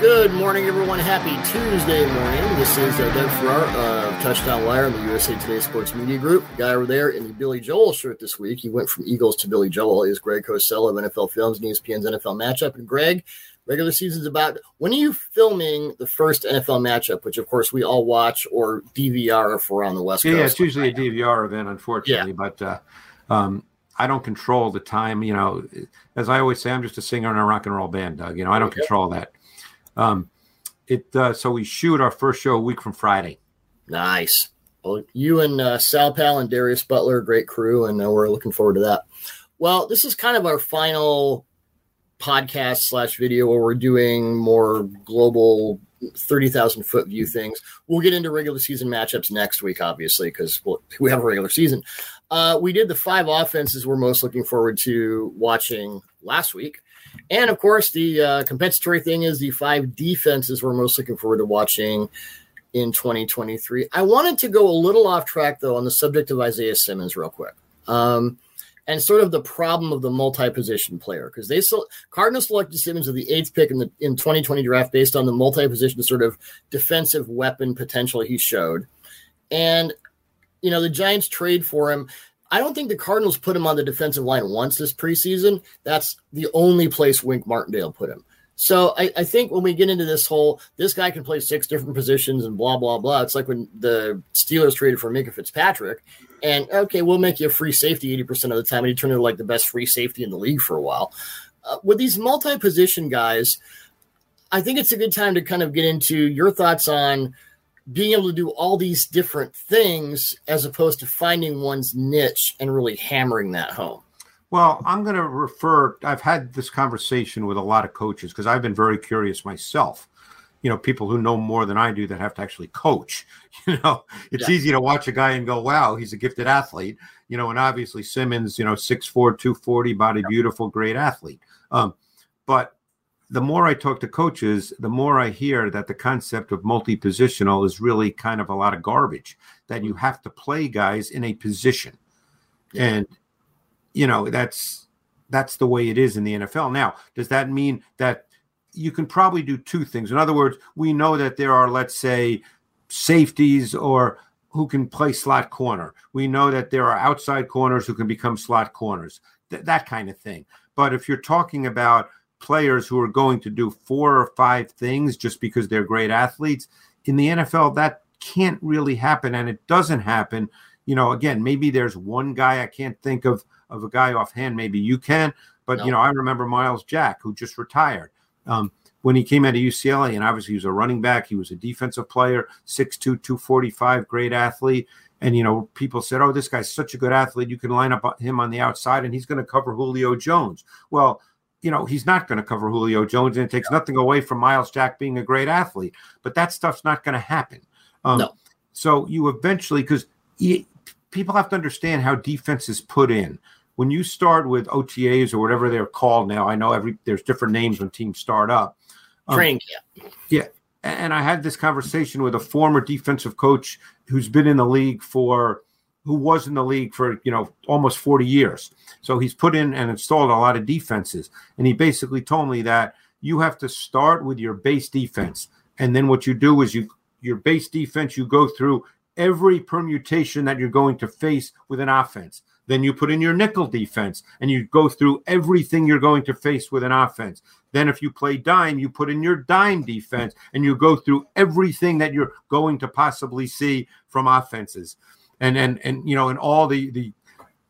Good morning, everyone. Happy Tuesday morning. This is uh, Doug Farrar of Touchdown Wire on the USA Today Sports Media Group. The guy over there in the Billy Joel shirt this week. He went from Eagles to Billy Joel. Is Greg Cosell of NFL Films and ESPN's NFL Matchup. And Greg, regular season's about. When are you filming the first NFL matchup, which of course we all watch or DVR if we're on the West yeah, Coast? Yeah, it's usually a DVR event, unfortunately, yeah. but uh, um, I don't control the time. You know, as I always say, I'm just a singer in a rock and roll band, Doug. You know, I don't okay. control that. Um, it uh, so we shoot our first show a week from Friday. Nice. Well, you and uh, Sal Pal and Darius Butler, great crew, and uh, we're looking forward to that. Well, this is kind of our final podcast slash video where we're doing more global 30,000 foot view things. We'll get into regular season matchups next week, obviously, because we'll, we have a regular season. Uh, we did the five offenses we're most looking forward to watching last week. And of course, the uh, compensatory thing is the five defenses we're most looking forward to watching in 2023. I wanted to go a little off track, though, on the subject of Isaiah Simmons, real quick. Um, and sort of the problem of the multi-position player because they still Cardinals selected Simmons with the eighth pick in the in 2020 draft based on the multi-position sort of defensive weapon potential he showed, and you know the Giants trade for him. I don't think the Cardinals put him on the defensive line once this preseason. That's the only place Wink Martindale put him. So I, I, think when we get into this whole, this guy can play six different positions and blah blah blah. It's like when the Steelers traded for Minkah Fitzpatrick, and okay, we'll make you a free safety eighty percent of the time, and he turned into like the best free safety in the league for a while. Uh, with these multi-position guys, I think it's a good time to kind of get into your thoughts on being able to do all these different things as opposed to finding one's niche and really hammering that home. Well, I'm going to refer. I've had this conversation with a lot of coaches because I've been very curious myself. You know, people who know more than I do that have to actually coach. You know, it's yeah. easy to watch a guy and go, wow, he's a gifted athlete. You know, and obviously Simmons, you know, 6'4, 240, body beautiful, great athlete. Um, but the more I talk to coaches, the more I hear that the concept of multi positional is really kind of a lot of garbage, that you have to play guys in a position. Yeah. And, you know, that's that's the way it is in the NFL. Now, does that mean that you can probably do two things? In other words, we know that there are, let's say, safeties or who can play slot corner. We know that there are outside corners who can become slot corners, th- that kind of thing. But if you're talking about players who are going to do four or five things just because they're great athletes. In the NFL, that can't really happen, and it doesn't happen. You know, again, maybe there's one guy I can't think of of a guy offhand. Maybe you can, but no. you know, I remember Myles Jack who just retired. Um, when he came out of UCLA, and obviously he was a running back, he was a defensive player, 6'2, 245, great athlete. And, you know, people said, oh, this guy's such a good athlete. You can line up him on the outside and he's going to cover Julio Jones. Well, you know, he's not going to cover Julio Jones, and it takes nothing away from Myles Jack being a great athlete. But that stuff's not going to happen. Um, no. So you eventually, because people have to understand how defense is put in. When you start with OTAs or whatever they're called now, I know every there's different names when teams start up. Um, Training camp. Yeah. And I had this conversation with a former defensive coach who's been in the league for who was in the league for you know almost 40 years. So he's put in and installed a lot of defenses. And he basically told me that you have to start with your base defense. And then what you do is you your base defense you go through every permutation that you're going to face with an offense. Then you put in your nickel defense and you go through everything you're going to face with an offense. Then if you play dime you put in your dime defense and you go through everything that you're going to possibly see from offenses and and and you know, and all the the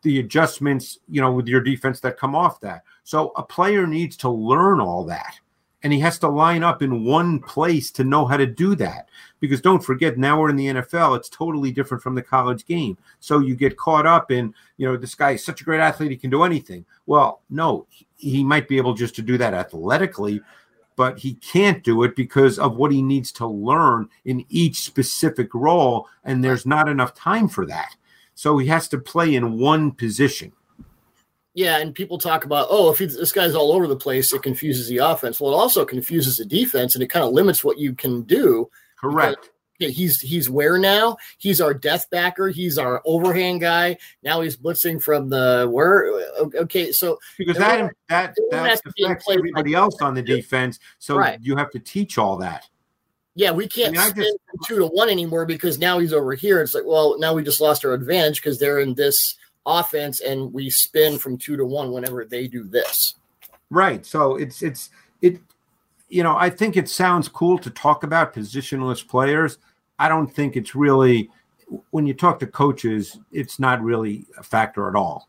the adjustments, you know, with your defense that come off that. So a player needs to learn all that. And he has to line up in one place to know how to do that. Because don't forget, now we're in the NFL, it's totally different from the college game. So you get caught up in, you know, this guy is such a great athlete, he can do anything. Well, no, he might be able just to do that athletically, but he can't do it because of what he needs to learn in each specific role. And there's not enough time for that. So he has to play in one position. Yeah, and people talk about, oh, if this guy's all over the place, it confuses the offense. Well, it also confuses the defense, and it kind of limits what you can do. Correct. He's he's where now? He's our death backer. He's our overhang guy. Now he's blitzing from the where? Okay, so because that that that affects everybody else on the defense. So right. you have to teach all that. Yeah, we can't I mean, just, two to one anymore because now he's over here. It's like, well, now we just lost our advantage because they're in this offense and we spin from two to one whenever they do this. Right. So it's it's it you know, I think it sounds cool to talk about positionless players. I don't think it's really when you talk to coaches, it's not really a factor at all.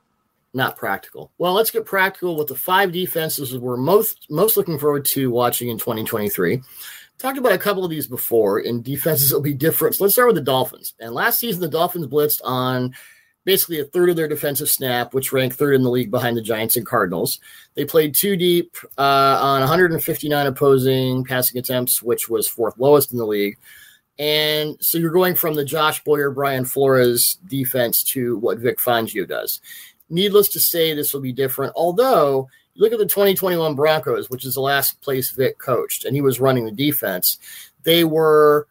Not practical. Well, let's get practical with the five defenses we're most most looking forward to watching in 2023. Talked about a couple of these before, and defenses will be different. So let's start with the Dolphins. And last season, the Dolphins blitzed on basically a third of their defensive snap, which ranked third in the league behind the Giants and Cardinals. They played two deep uh, on 159 opposing passing attempts, which was fourth lowest in the league. And so you're going from the Josh Boyer, Brian Flores defense to what Vic Fangio does. Needless to say, this will be different. Although, look at the 2021 Broncos, which is the last place Vic coached, and he was running the defense. They were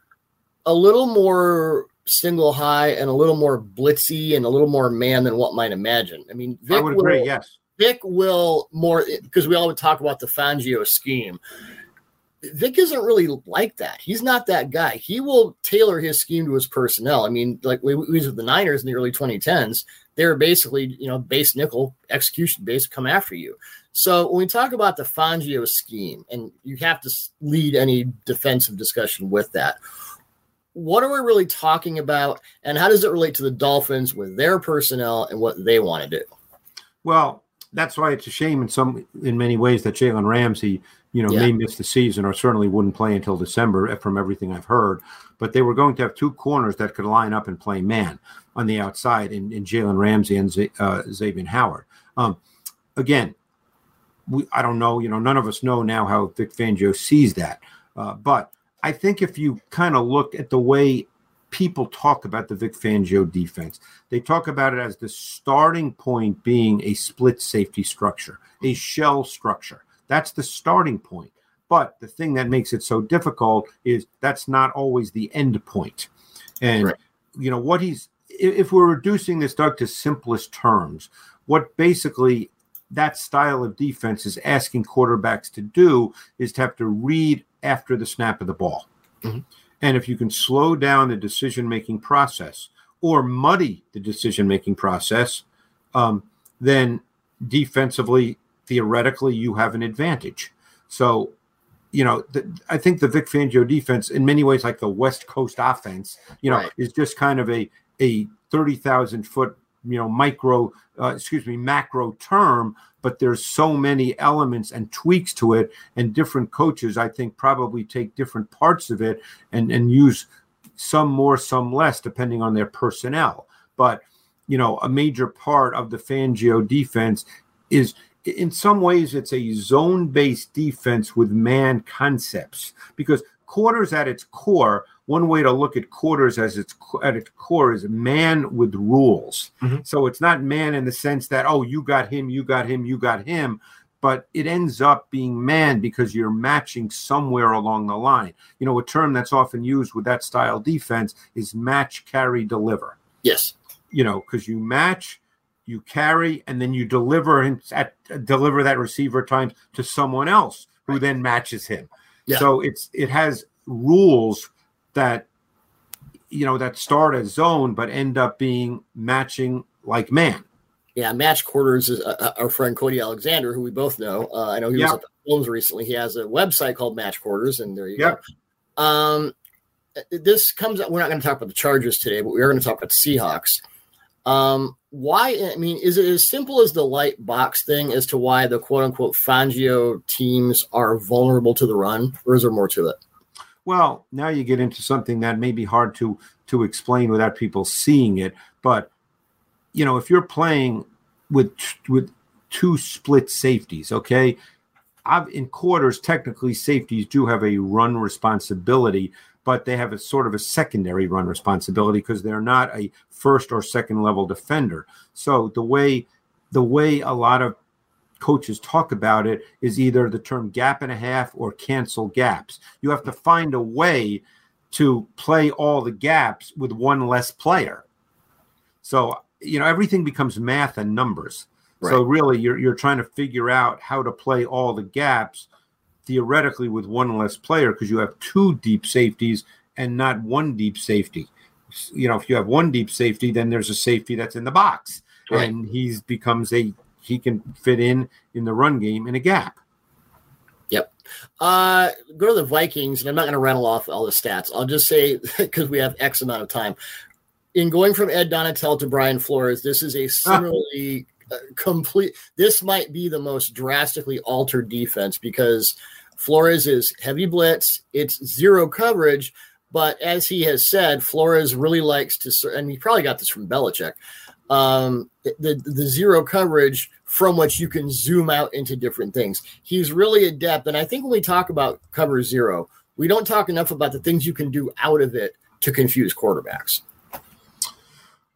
a little more single high and a little more blitzy and a little more man than what might imagine. I mean, Vic I would will, agree. Yes, Vic will more because we all would talk about the Fangio scheme. Vic isn't really like that. He's not that guy. He will tailor his scheme to his personnel. I mean, like we, we was with the Niners in the early 2010s, they were basically, you know, base nickel execution base come after you. So when we talk about the Fangio scheme, and you have to lead any defensive discussion with that, what are we really talking about, and how does it relate to the Dolphins with their personnel and what they want to do? Well, that's why it's a shame in some in many ways that Jalen Ramsey, you know, yeah. may miss the season or certainly wouldn't play until December, from everything I've heard. But they were going to have two corners that could line up and play man on the outside in, in Jalen Ramsey and Z, uh, Xavien Howard. Um, again, we I don't know, you know, none of us know now how Vic Fangio sees that, uh, but I think if you kind of look at the way people talk about the Vic Fangio defense, they talk about it as the starting point being a split safety structure, a shell structure. That's the starting point. But the thing that makes it so difficult is that's not always the end point. And, right. you know, what he's, if we're reducing this, Doug, to simplest terms, what basically that style of defense is asking quarterbacks to do is to have to read after the snap of the ball. Mm-hmm. And if you can slow down the decision making process or muddy the decision making process, um, then defensively, theoretically, you have an advantage. So, you know, the, I think the Vic Fangio defense, in many ways, like the West Coast offense, you know, right. is just kind of a a thirty thousand foot, you know, micro, uh, excuse me, macro term but there's so many elements and tweaks to it and different coaches i think probably take different parts of it and and use some more some less depending on their personnel. But you know a major part of the fangio defense is in some ways it's a zone based defense with man concepts because quarters at its core one way to look at quarters as its at its core is man with rules. Mm-hmm. So it's not man in the sense that oh you got him, you got him, you got him, but it ends up being man because you're matching somewhere along the line. You know, a term that's often used with that style defense is match, carry, deliver. Yes. You know, because you match, you carry, and then you deliver and at deliver that receiver times to someone else who right. then matches him. Yeah. So it's it has rules that you know that start as zone but end up being matching like man. Yeah, match quarters is uh, uh, our friend Cody Alexander, who we both know. Uh, I know he yep. was at the films recently. He has a website called Match Quarters, and there you yep. go. Um, this comes. We're not going to talk about the Chargers today, but we are going to talk about the Seahawks. Um, why? I mean, is it as simple as the light box thing as to why the quote unquote Fangio teams are vulnerable to the run, or is there more to it? Well, now you get into something that may be hard to to explain without people seeing it. But you know, if you're playing with with two split safeties, okay, I've, in quarters, technically safeties do have a run responsibility, but they have a sort of a secondary run responsibility because they're not a first or second level defender. So the way the way a lot of coaches talk about it is either the term gap and a half or cancel gaps. You have to find a way to play all the gaps with one less player. So, you know, everything becomes math and numbers. Right. So really you're you're trying to figure out how to play all the gaps theoretically with one less player because you have two deep safeties and not one deep safety. You know, if you have one deep safety, then there's a safety that's in the box, right. and he's becomes a he can fit in in the run game in a gap. Yep. Uh, go to the Vikings, and I'm not going to rattle off all the stats. I'll just say because we have X amount of time. In going from Ed Donatell to Brian Flores, this is a similarly uh, complete. This might be the most drastically altered defense because Flores is heavy blitz. It's zero coverage, but as he has said, Flores really likes to, and he probably got this from Belichick. Um, the the zero coverage from which you can zoom out into different things. He's really adept. And I think when we talk about cover zero, we don't talk enough about the things you can do out of it to confuse quarterbacks.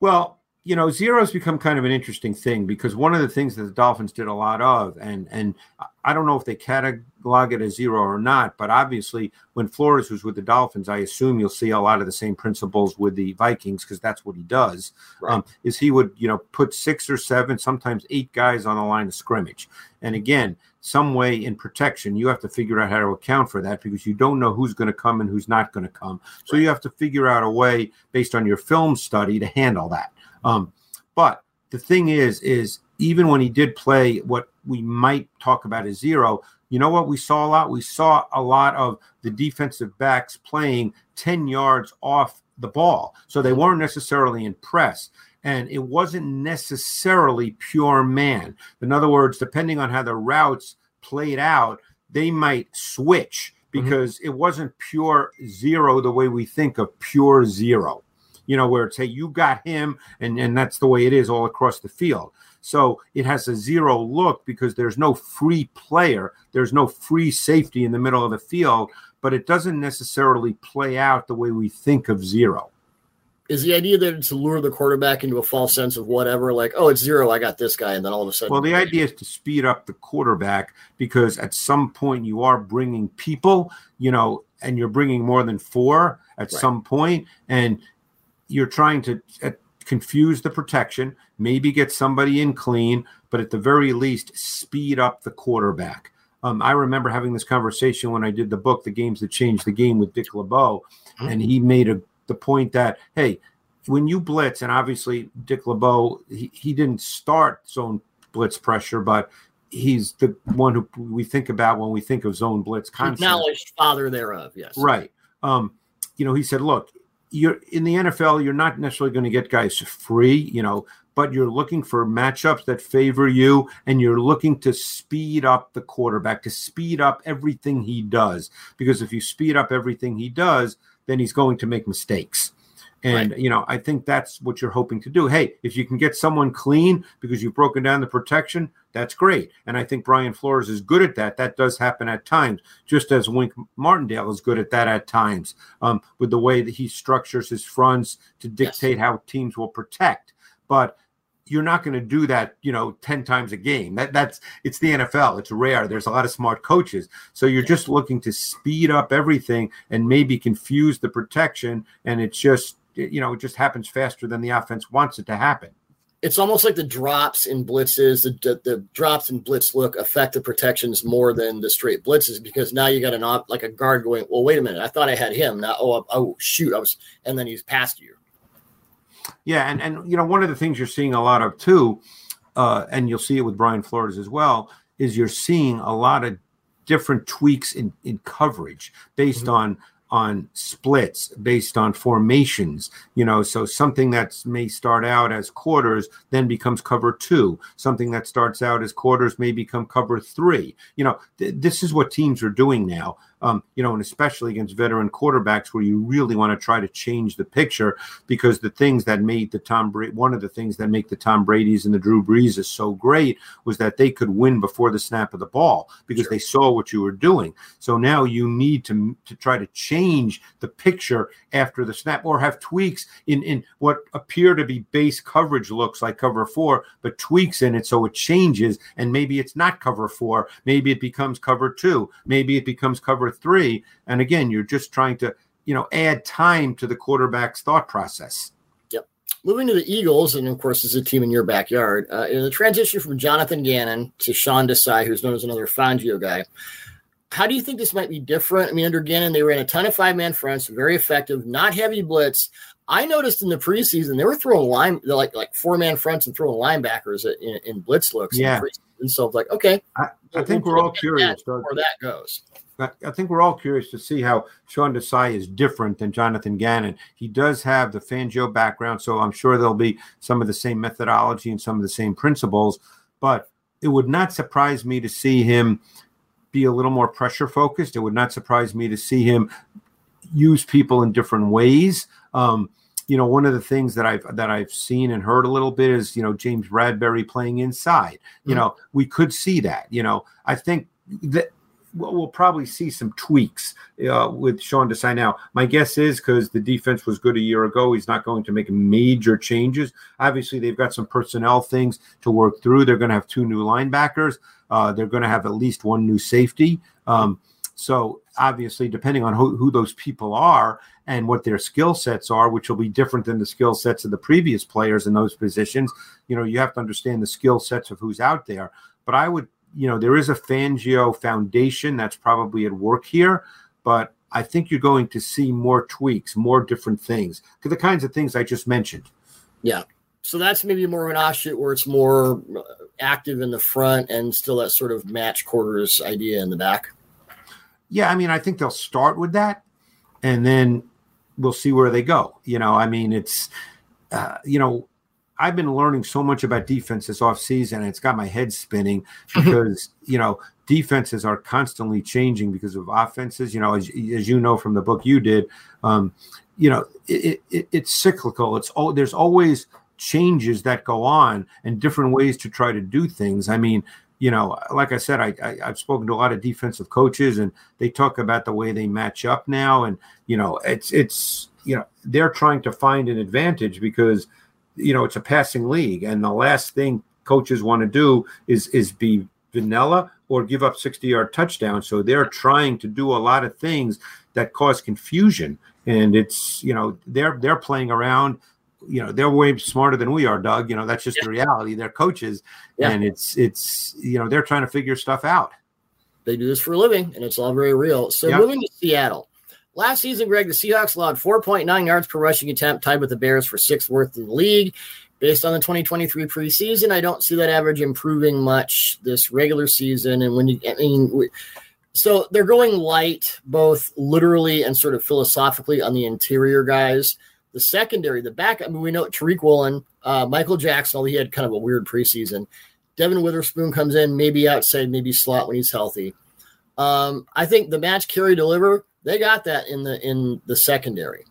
Well, you know, zeros become kind of an interesting thing because one of the things that the Dolphins did a lot of, and and I don't know if they catalog it as zero or not, but obviously when Flores was with the Dolphins, I assume you'll see a lot of the same principles with the Vikings because that's what he does. Right. Um, is he would you know put six or seven, sometimes eight guys on the line of scrimmage, and again, some way in protection, you have to figure out how to account for that because you don't know who's going to come and who's not going to come. So right. you have to figure out a way based on your film study to handle that. Um, but the thing is, is even when he did play what we might talk about as zero, you know what we saw a lot? We saw a lot of the defensive backs playing 10 yards off the ball. So they weren't necessarily in press. And it wasn't necessarily pure man. In other words, depending on how the routes played out, they might switch mm-hmm. because mm-hmm. it wasn't pure zero the way we think of pure zero you know, where it's hey, you got him, and and that's the way it is all across the field. So it has a zero look because there's no free player, there's no free safety in the middle of the field, but it doesn't necessarily play out the way we think of zero. Is the idea that to lure the quarterback into a false sense of whatever, like, oh, it's zero, I got this guy, and then all of a sudden. Well, the idea is to speed up the quarterback because at some point you are bringing people, you know, and you're bringing more than four at right. some point, and you're trying to uh, confuse the protection, maybe get somebody in clean, but at the very least, speed up the quarterback. Um, I remember having this conversation when I did the book, The Games That Changed the Game with Dick LeBeau, mm-hmm. and he made a, the point that, hey, when you blitz, and obviously Dick LeBeau, he, he didn't start zone blitz pressure, but he's the one who we think about when we think of zone blitz concept. Acknowledged father thereof, yes. Right. Um, you know, he said, look, you're in the NFL, you're not necessarily going to get guys free, you know, but you're looking for matchups that favor you and you're looking to speed up the quarterback, to speed up everything he does. Because if you speed up everything he does, then he's going to make mistakes. And right. you know, I think that's what you're hoping to do. Hey, if you can get someone clean because you've broken down the protection, that's great. And I think Brian Flores is good at that. That does happen at times, just as Wink Martindale is good at that at times, um, with the way that he structures his fronts to dictate yes. how teams will protect. But you're not going to do that, you know, 10 times a game. That that's it's the NFL. It's rare. There's a lot of smart coaches. So you're just looking to speed up everything and maybe confuse the protection and it's just you know, it just happens faster than the offense wants it to happen. It's almost like the drops in blitzes, the, the, the drops in blitz look affect the protections more than the straight blitzes because now you got an op, like a guard going, well, wait a minute, I thought I had him. Now, oh, oh, shoot, I was, and then he's past you. Yeah, and and you know, one of the things you're seeing a lot of too, uh, and you'll see it with Brian Flores as well, is you're seeing a lot of different tweaks in in coverage based mm-hmm. on on splits based on formations you know so something that may start out as quarters then becomes cover two. Something that starts out as quarters may become cover three. You know th- this is what teams are doing now um, you know, and especially against veteran quarterbacks where you really want to try to change the picture because the things that made the Tom Brady, one of the things that make the Tom Brady's and the Drew Breeses so great was that they could win before the snap of the ball because sure. they saw what you were doing. So now you need to, to try to change the picture after the snap or have tweaks in, in what appear to be base coverage looks like cover four, but tweaks in it so it changes and maybe it's not cover four, maybe it becomes cover two, maybe it becomes cover three. And again, you're just trying to you know, add time to the quarterback's thought process. Yep. Moving to the Eagles, and of course, this is a team in your backyard. Uh, in the transition from Jonathan Gannon to Sean Desai, who's known as another Fangio guy, how do you think this might be different? I mean, under Gannon, they ran a ton of five man fronts, very effective, not heavy blitz. I noticed in the preseason they were throwing line like like four man fronts and throwing linebackers in, in blitz looks. Yeah. And so like, okay, I, I think we're all curious where that goes. I think we're all curious to see how Sean Desai is different than Jonathan Gannon. He does have the Fangio background, so I'm sure there'll be some of the same methodology and some of the same principles. But it would not surprise me to see him be a little more pressure focused. It would not surprise me to see him use people in different ways. Um, you know, one of the things that I've that I've seen and heard a little bit is you know James Bradberry playing inside. You mm-hmm. know, we could see that. You know, I think that we'll probably see some tweaks uh, with Sean Desai now. My guess is because the defense was good a year ago, he's not going to make major changes. Obviously, they've got some personnel things to work through. They're going to have two new linebackers. Uh, they're going to have at least one new safety. Um, so obviously, depending on who, who those people are and what their skill sets are, which will be different than the skill sets of the previous players in those positions, you know, you have to understand the skill sets of who's out there. But I would, you know, there is a Fangio foundation that's probably at work here, but I think you're going to see more tweaks, more different things, to the kinds of things I just mentioned. Yeah. So that's maybe more of an offshoot where it's more active in the front and still that sort of match quarters idea in the back. Yeah, I mean, I think they'll start with that, and then we'll see where they go. You know, I mean, it's uh, you know, I've been learning so much about defense this offseason, and it's got my head spinning because you know defenses are constantly changing because of offenses. You know, as, as you know from the book you did, um, you know, it, it, it's cyclical. It's all there's always changes that go on and different ways to try to do things. I mean, you know, like I said, I, I have spoken to a lot of defensive coaches, and they talk about the way they match up now, and you know, it's it's you know they're trying to find an advantage because you know it's a passing league, and the last thing coaches want to do is is be vanilla or give up 60 yard touchdowns. So they're trying to do a lot of things that cause confusion. And it's, you know, they're they're playing around you know they're way smarter than we are doug you know that's just yeah. the reality they're coaches yeah. and it's it's you know they're trying to figure stuff out they do this for a living and it's all very real so moving to seattle last season greg the seahawks allowed 4.9 yards per rushing attempt tied with the bears for sixth worst in the league based on the 2023 preseason i don't see that average improving much this regular season and when you i mean so they're going light both literally and sort of philosophically on the interior guys the secondary, the back, I mean, we know Tariq Woolen, uh, Michael Jackson, although he had kind of a weird preseason. Devon Witherspoon comes in, maybe outside, maybe slot when he's healthy. Um, I think the match carry deliver, they got that in the in the secondary.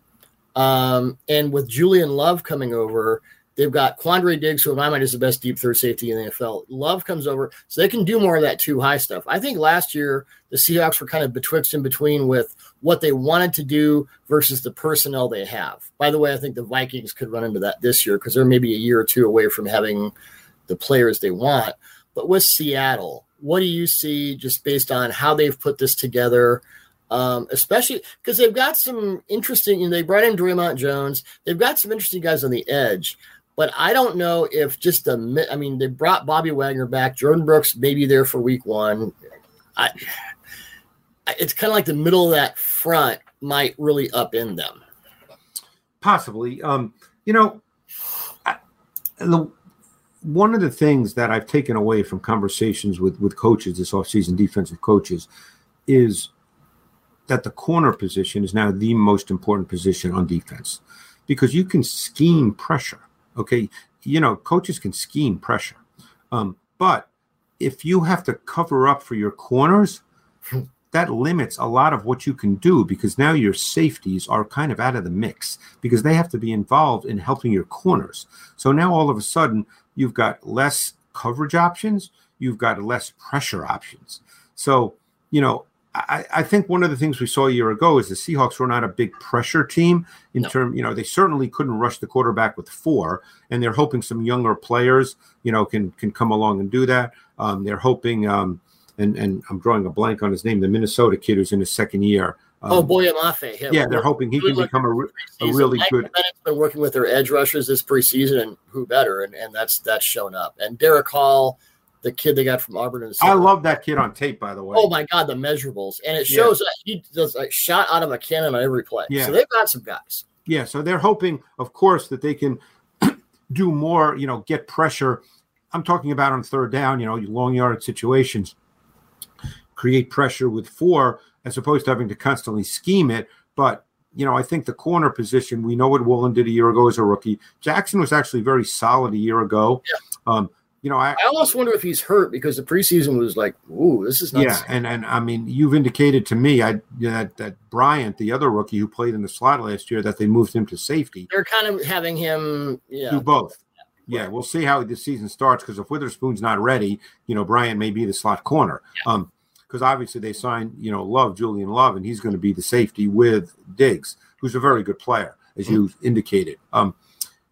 Um, and with Julian Love coming over, They've got Quandre Diggs, who in my mind is the best deep third safety in the NFL. Love comes over, so they can do more of that too high stuff. I think last year the Seahawks were kind of betwixt in between with what they wanted to do versus the personnel they have. By the way, I think the Vikings could run into that this year because they're maybe a year or two away from having the players they want. But with Seattle, what do you see just based on how they've put this together? Um, especially because they've got some interesting, you know, they brought in Dre'Mont Jones. They've got some interesting guys on the edge. But I don't know if just the I mean they brought Bobby Wagner back. Jordyn Brooks maybe there for week one. I, it's kind of like the middle of that front might really upend them. Possibly. Um, you know, I, the, one of the things that I've taken away from conversations with with coaches this offseason, defensive coaches, is that the corner position is now the most important position on defense because you can scheme pressure. Okay, you know, coaches can scheme pressure, um, but if you have to cover up for your corners, that limits a lot of what you can do because now your safeties are kind of out of the mix because they have to be involved in helping your corners. So now all of a sudden you've got less coverage options, you've got less pressure options. So, you know, I, I, think one of the things we saw a year ago is the Seahawks were not a big pressure team in no. term, you know, they certainly couldn't rush the quarterback with four, and they're hoping some younger players, you know, can can come along and do that. Um, they're hoping, um, and and I'm drawing a blank on his name, the Minnesota kid who's in his second year. Um, oh, Boye Mafe. Yeah, yeah they're hoping he can become a, a really Mike good. Been working with their edge rushers this preseason, and who better? And, and that's that's shown up. And Derick Hall, the kid they got from Auburn. And I love that kid on tape, by the way. Oh my god, the measurables, and it shows yeah. that he does a shot out of a cannon on every play. Yeah. So they've got some guys. Yeah, so they're hoping, of course, that they can do more. You know, get pressure. I'm talking about on third down. You know, long yard situations, create pressure with four as opposed to having to constantly scheme it. But you know, I think the corner position, we know what Woolen did a year ago as a rookie. Jackson was actually very solid a year ago. Yeah. Um, you know, I, I, almost wonder if he's hurt because the preseason was like, "Ooh, this is not." Yeah, and and I mean, you've indicated to me, I you know, that that Bryant, the other rookie who played in the slot last year, that they moved him to safety. They're kind of having him yeah. do both. Yeah, we'll see how the season starts because if Witherspoon's not ready, you know, Bryant may be the slot corner. Yeah. Um, because obviously they signed, you know, Love, Julian Love, and he's going to be the safety with Diggs, who's a very good player, as you mm-hmm. indicated. Um,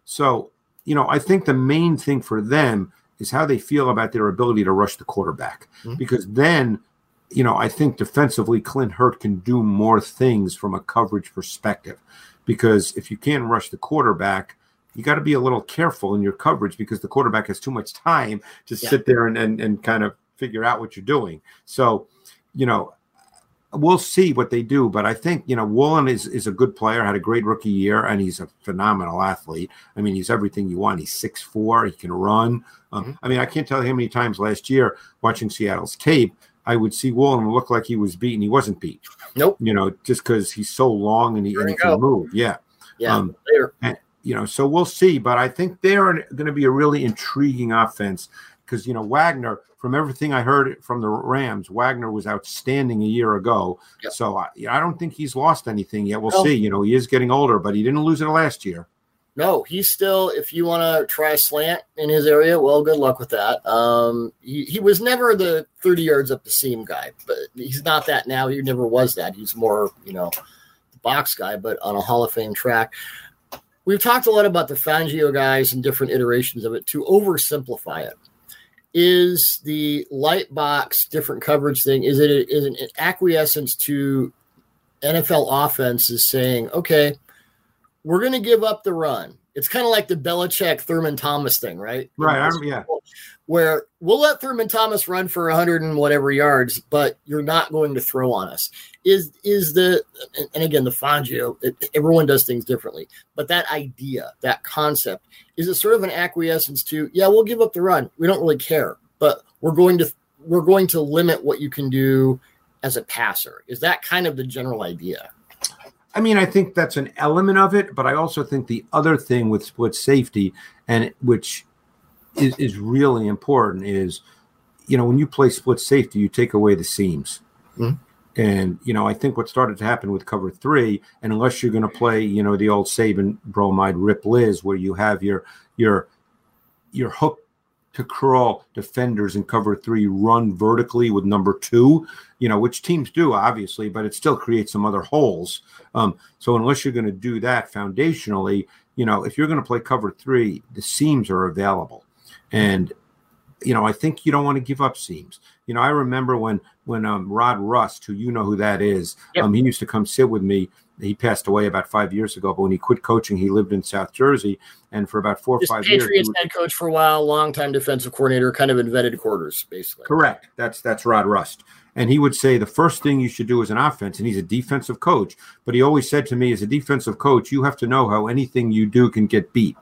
so, you know, I think the main thing for them is how they feel about their ability to rush the quarterback, mm-hmm. because then, you know, I think defensively, Clint Hurtt can do more things from a coverage perspective, because if you can't rush the quarterback, you got to be a little careful in your coverage because the quarterback has too much time to yeah. sit there and, and, and kind of figure out what you're doing. So, you know, we'll see what they do. But I think, you know, Woolen is, is a good player, had a great rookie year, and he's a phenomenal athlete. I mean, he's everything you want. He's six four. he can run. Um, mm-hmm. I mean, I can't tell you how many times last year watching Seattle's tape, I would see Woolen look like he was beaten. He wasn't beat. Nope. You know, just because he's so long and he, and he can move. Yeah. Yeah. Um. And, you know, so we'll see. But I think they're going to be a really intriguing offense because, you know, Wagner – from everything I heard from the Rams, Wagner was outstanding a year ago. Yep. So I, I don't think he's lost anything yet. We'll no. see. You know, he is getting older, but he didn't lose it last year. No, he's still. If you want to try a slant in his area, well, good luck with that. Um, he, he was never the thirty yards up the seam guy, but he's not that now. He never was that. He's more, you know, the box guy, but on a Hall of Fame track. We've talked a lot about the Fangio guys and different iterations of it. To oversimplify it, is the light box different coverage thing is it is an acquiescence to NFL offenses saying, okay, we're going to give up the run. It's kind of like the Belichick Thurman Thomas thing, right? Right. Yeah. Where we'll let Thurman Thomas run for 100 and whatever yards, but you're not going to throw on us. Is is the and again the Fangio? It, everyone does things differently, but that idea, that concept, is it sort of an acquiescence to yeah, we'll give up the run. We don't really care, but we're going to we're going to limit what you can do as a passer. Is that kind of the general idea? I mean, I think that's an element of it, but I also think the other thing with split safety, and which is, is really important, is you know when you play split safety, you take away the seams. Mm-hmm. And you know, I think what started to happen with cover three, and unless you're going to play, you know, the old Saban bromide rip Liz, where you have your your your hook to curl defenders in cover three run vertically with number two, you know, which teams do obviously, but it still creates some other holes. Um, so unless you're going to do that foundationally, you know, if you're going to play cover three, the seams are available, and you know, I think you don't want to give up seams. You know, I remember when when um, Rod Rust, who you know who that is, yep. um, he used to come sit with me. He passed away about five years ago, but when he quit coaching, he lived in South Jersey, and for about four Just or five Patriots years, Patriots head coach for a while, longtime defensive coordinator, kind of invented quarters, basically. Correct. That's that's Rod Rust. And he would say the first thing you should do as an offense, and he's a defensive coach, but he always said to me, as a defensive coach, you have to know how anything you do can get beat.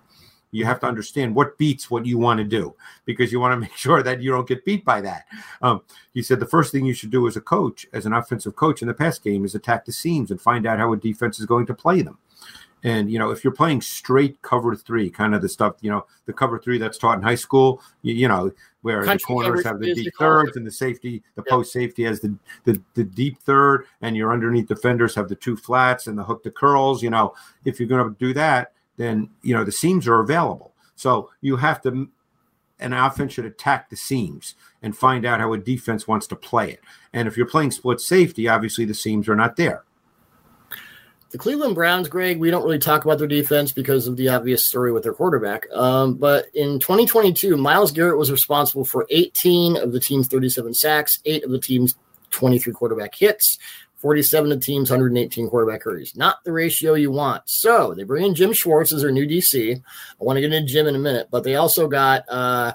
You have to understand what beats what you want to do because you want to make sure that you don't get beat by that. Um, he said the first thing you should do as a coach, as an offensive coach in the pass game, is attack the seams and find out how a defense is going to play them. And you know, if you're playing straight cover three, kind of the stuff, you know, the cover three that's taught in high school, you, you know, where Country the corners have the deep thirds and the safety, the yeah. post safety has the, the the deep third, and your underneath defenders have the two flats and the hook to curls. You know, if you're going to do that, then you know the seams are available. So you have to an offense should attack the seams and find out how a defense wants to play it. And if you're playing split safety, obviously the seams are not there. The Cleveland Browns, Greg, we don't really talk about their defense because of the obvious story with their quarterback. Um, but in 2022, Myles Garrett was responsible for 18 of the team's 37 sacks, eight of the team's 23 quarterback hits, 47 to teams, 118 quarterback hurries. Not the ratio you want. So they bring in Jim Schwartz as their new DC. I want to get into Jim in a minute, but they also got uh,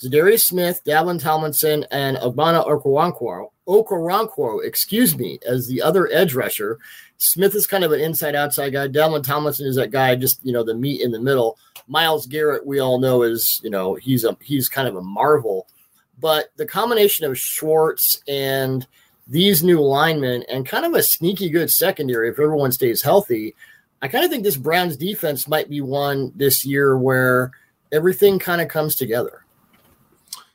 Za'Darius Smith, Dalvin Tomlinson, and Ogbonnia Okoronkwo, Okoronkwo, excuse me, as the other edge rusher. Smith is kind of an inside outside guy. Dalvin Tomlinson is that guy, just you know, the meat in the middle. Myles Garrett, we all know, is you know he's a he's kind of a marvel. But the combination of Schwartz and these new linemen and kind of a sneaky good secondary if everyone stays healthy, I kind of think this Browns defense might be one this year where everything kind of comes together.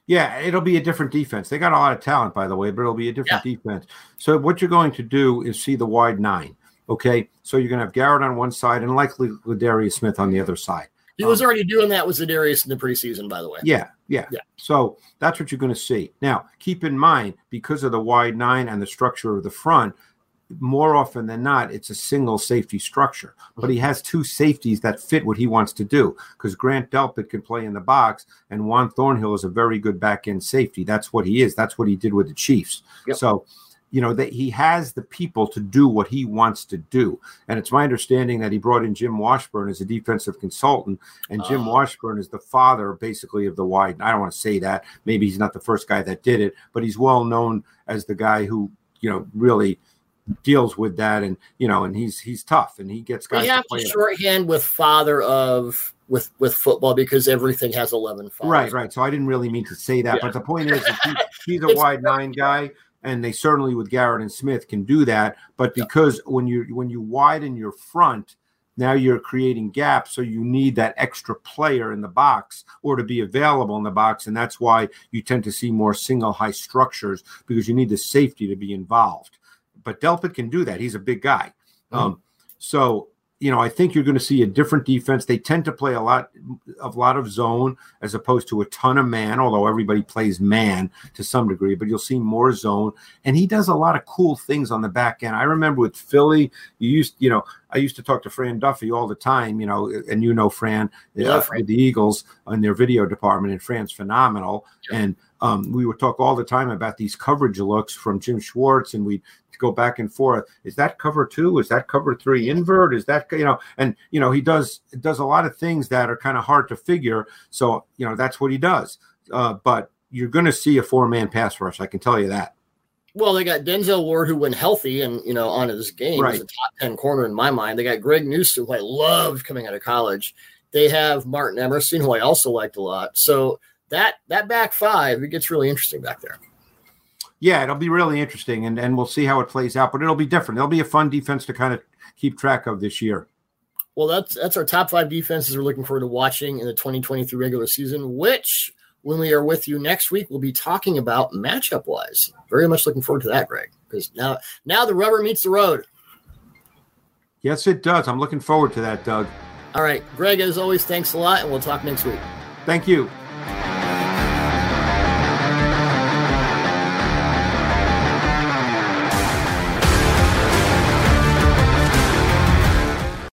Yeah, it'll be a different defense. They got a lot of talent, by the way, but it'll be a different yeah. defense. So what you're going to do is see the wide nine. Okay, so you're going to have Garrett on one side and likely Darius Smith on the other side. He was um, already doing that with Za'Darius in the preseason, by the way. Yeah, yeah, yeah. So that's what you're going to see. Now, keep in mind, because of the wide nine and the structure of the front, more often than not, it's a single safety structure. But he has two safeties that fit what he wants to do because Grant Delpit can play in the box, and Juan Thornhill is a very good back end safety. That's what he is. That's what he did with the Chiefs. Yep. So you know that he has the people to do what he wants to do. And it's my understanding that he brought in jim washburn as a defensive consultant. And jim uh, washburn is the father basically of the wide i don't want to say that maybe he's not the first guy that did it but he's well known as the guy who you know really deals with that. And you know and he's he's tough and he gets guys we have to, to shorthand with father of with with football because everything has 11 fathers. right right. So i didn't really mean to say that yeah. but the point is he, he's a wide nine guy and they certainly with Garrett and Smith can do that. But because when you when you widen your front, now you're creating gaps, so you need that extra player in the box or to be available in the box, and that's why you tend to see more single high structures because you need the safety to be involved. But Delpit can do that; he's a big guy. Mm-hmm. Um, so you know, I think you're going to see a different defense. They tend to play a lot, a lot of zone as opposed to a ton of man. Although everybody plays man to some degree, but you'll see more zone. And he does a lot of cool things on the back end. I remember with Philly, you used, you know, I used to talk to Fran Duffy all the time, you know, and you know Fran, uh, Fran. with the Eagles in their video department, and Fran's phenomenal. And um, we would talk all the time about these coverage looks from Jim Schwartz, and we'd go back and forth. Is that cover two? Is that cover three invert? Is that you know? And you know he does does a lot of things that are kind of hard to figure. So you know that's what he does. Uh, but you're going to see a four man pass rush. I can tell you that. Well, they got Denzel Ward, who went healthy and you know on his game, right. a top ten corner in my mind. They got Greg Newsome, who I loved coming out of college. They have Martin Emerson, who I also liked a lot. So that that back five, it gets really interesting back there yeah, it'll be really interesting, and and we'll see how it plays out. But it'll be different. It'll be a fun defense to kind of keep track of this year. Well, that's that's our top five defenses we're looking forward to watching in the 2023 regular season. Which, when we are with you next week, we'll be talking about matchup wise. Very much looking forward to that, Greg, because now now the rubber meets the road. Yes, it does. I'm looking forward to that, Doug. All right, Greg. As always, thanks a lot, and we'll talk next week. Thank you.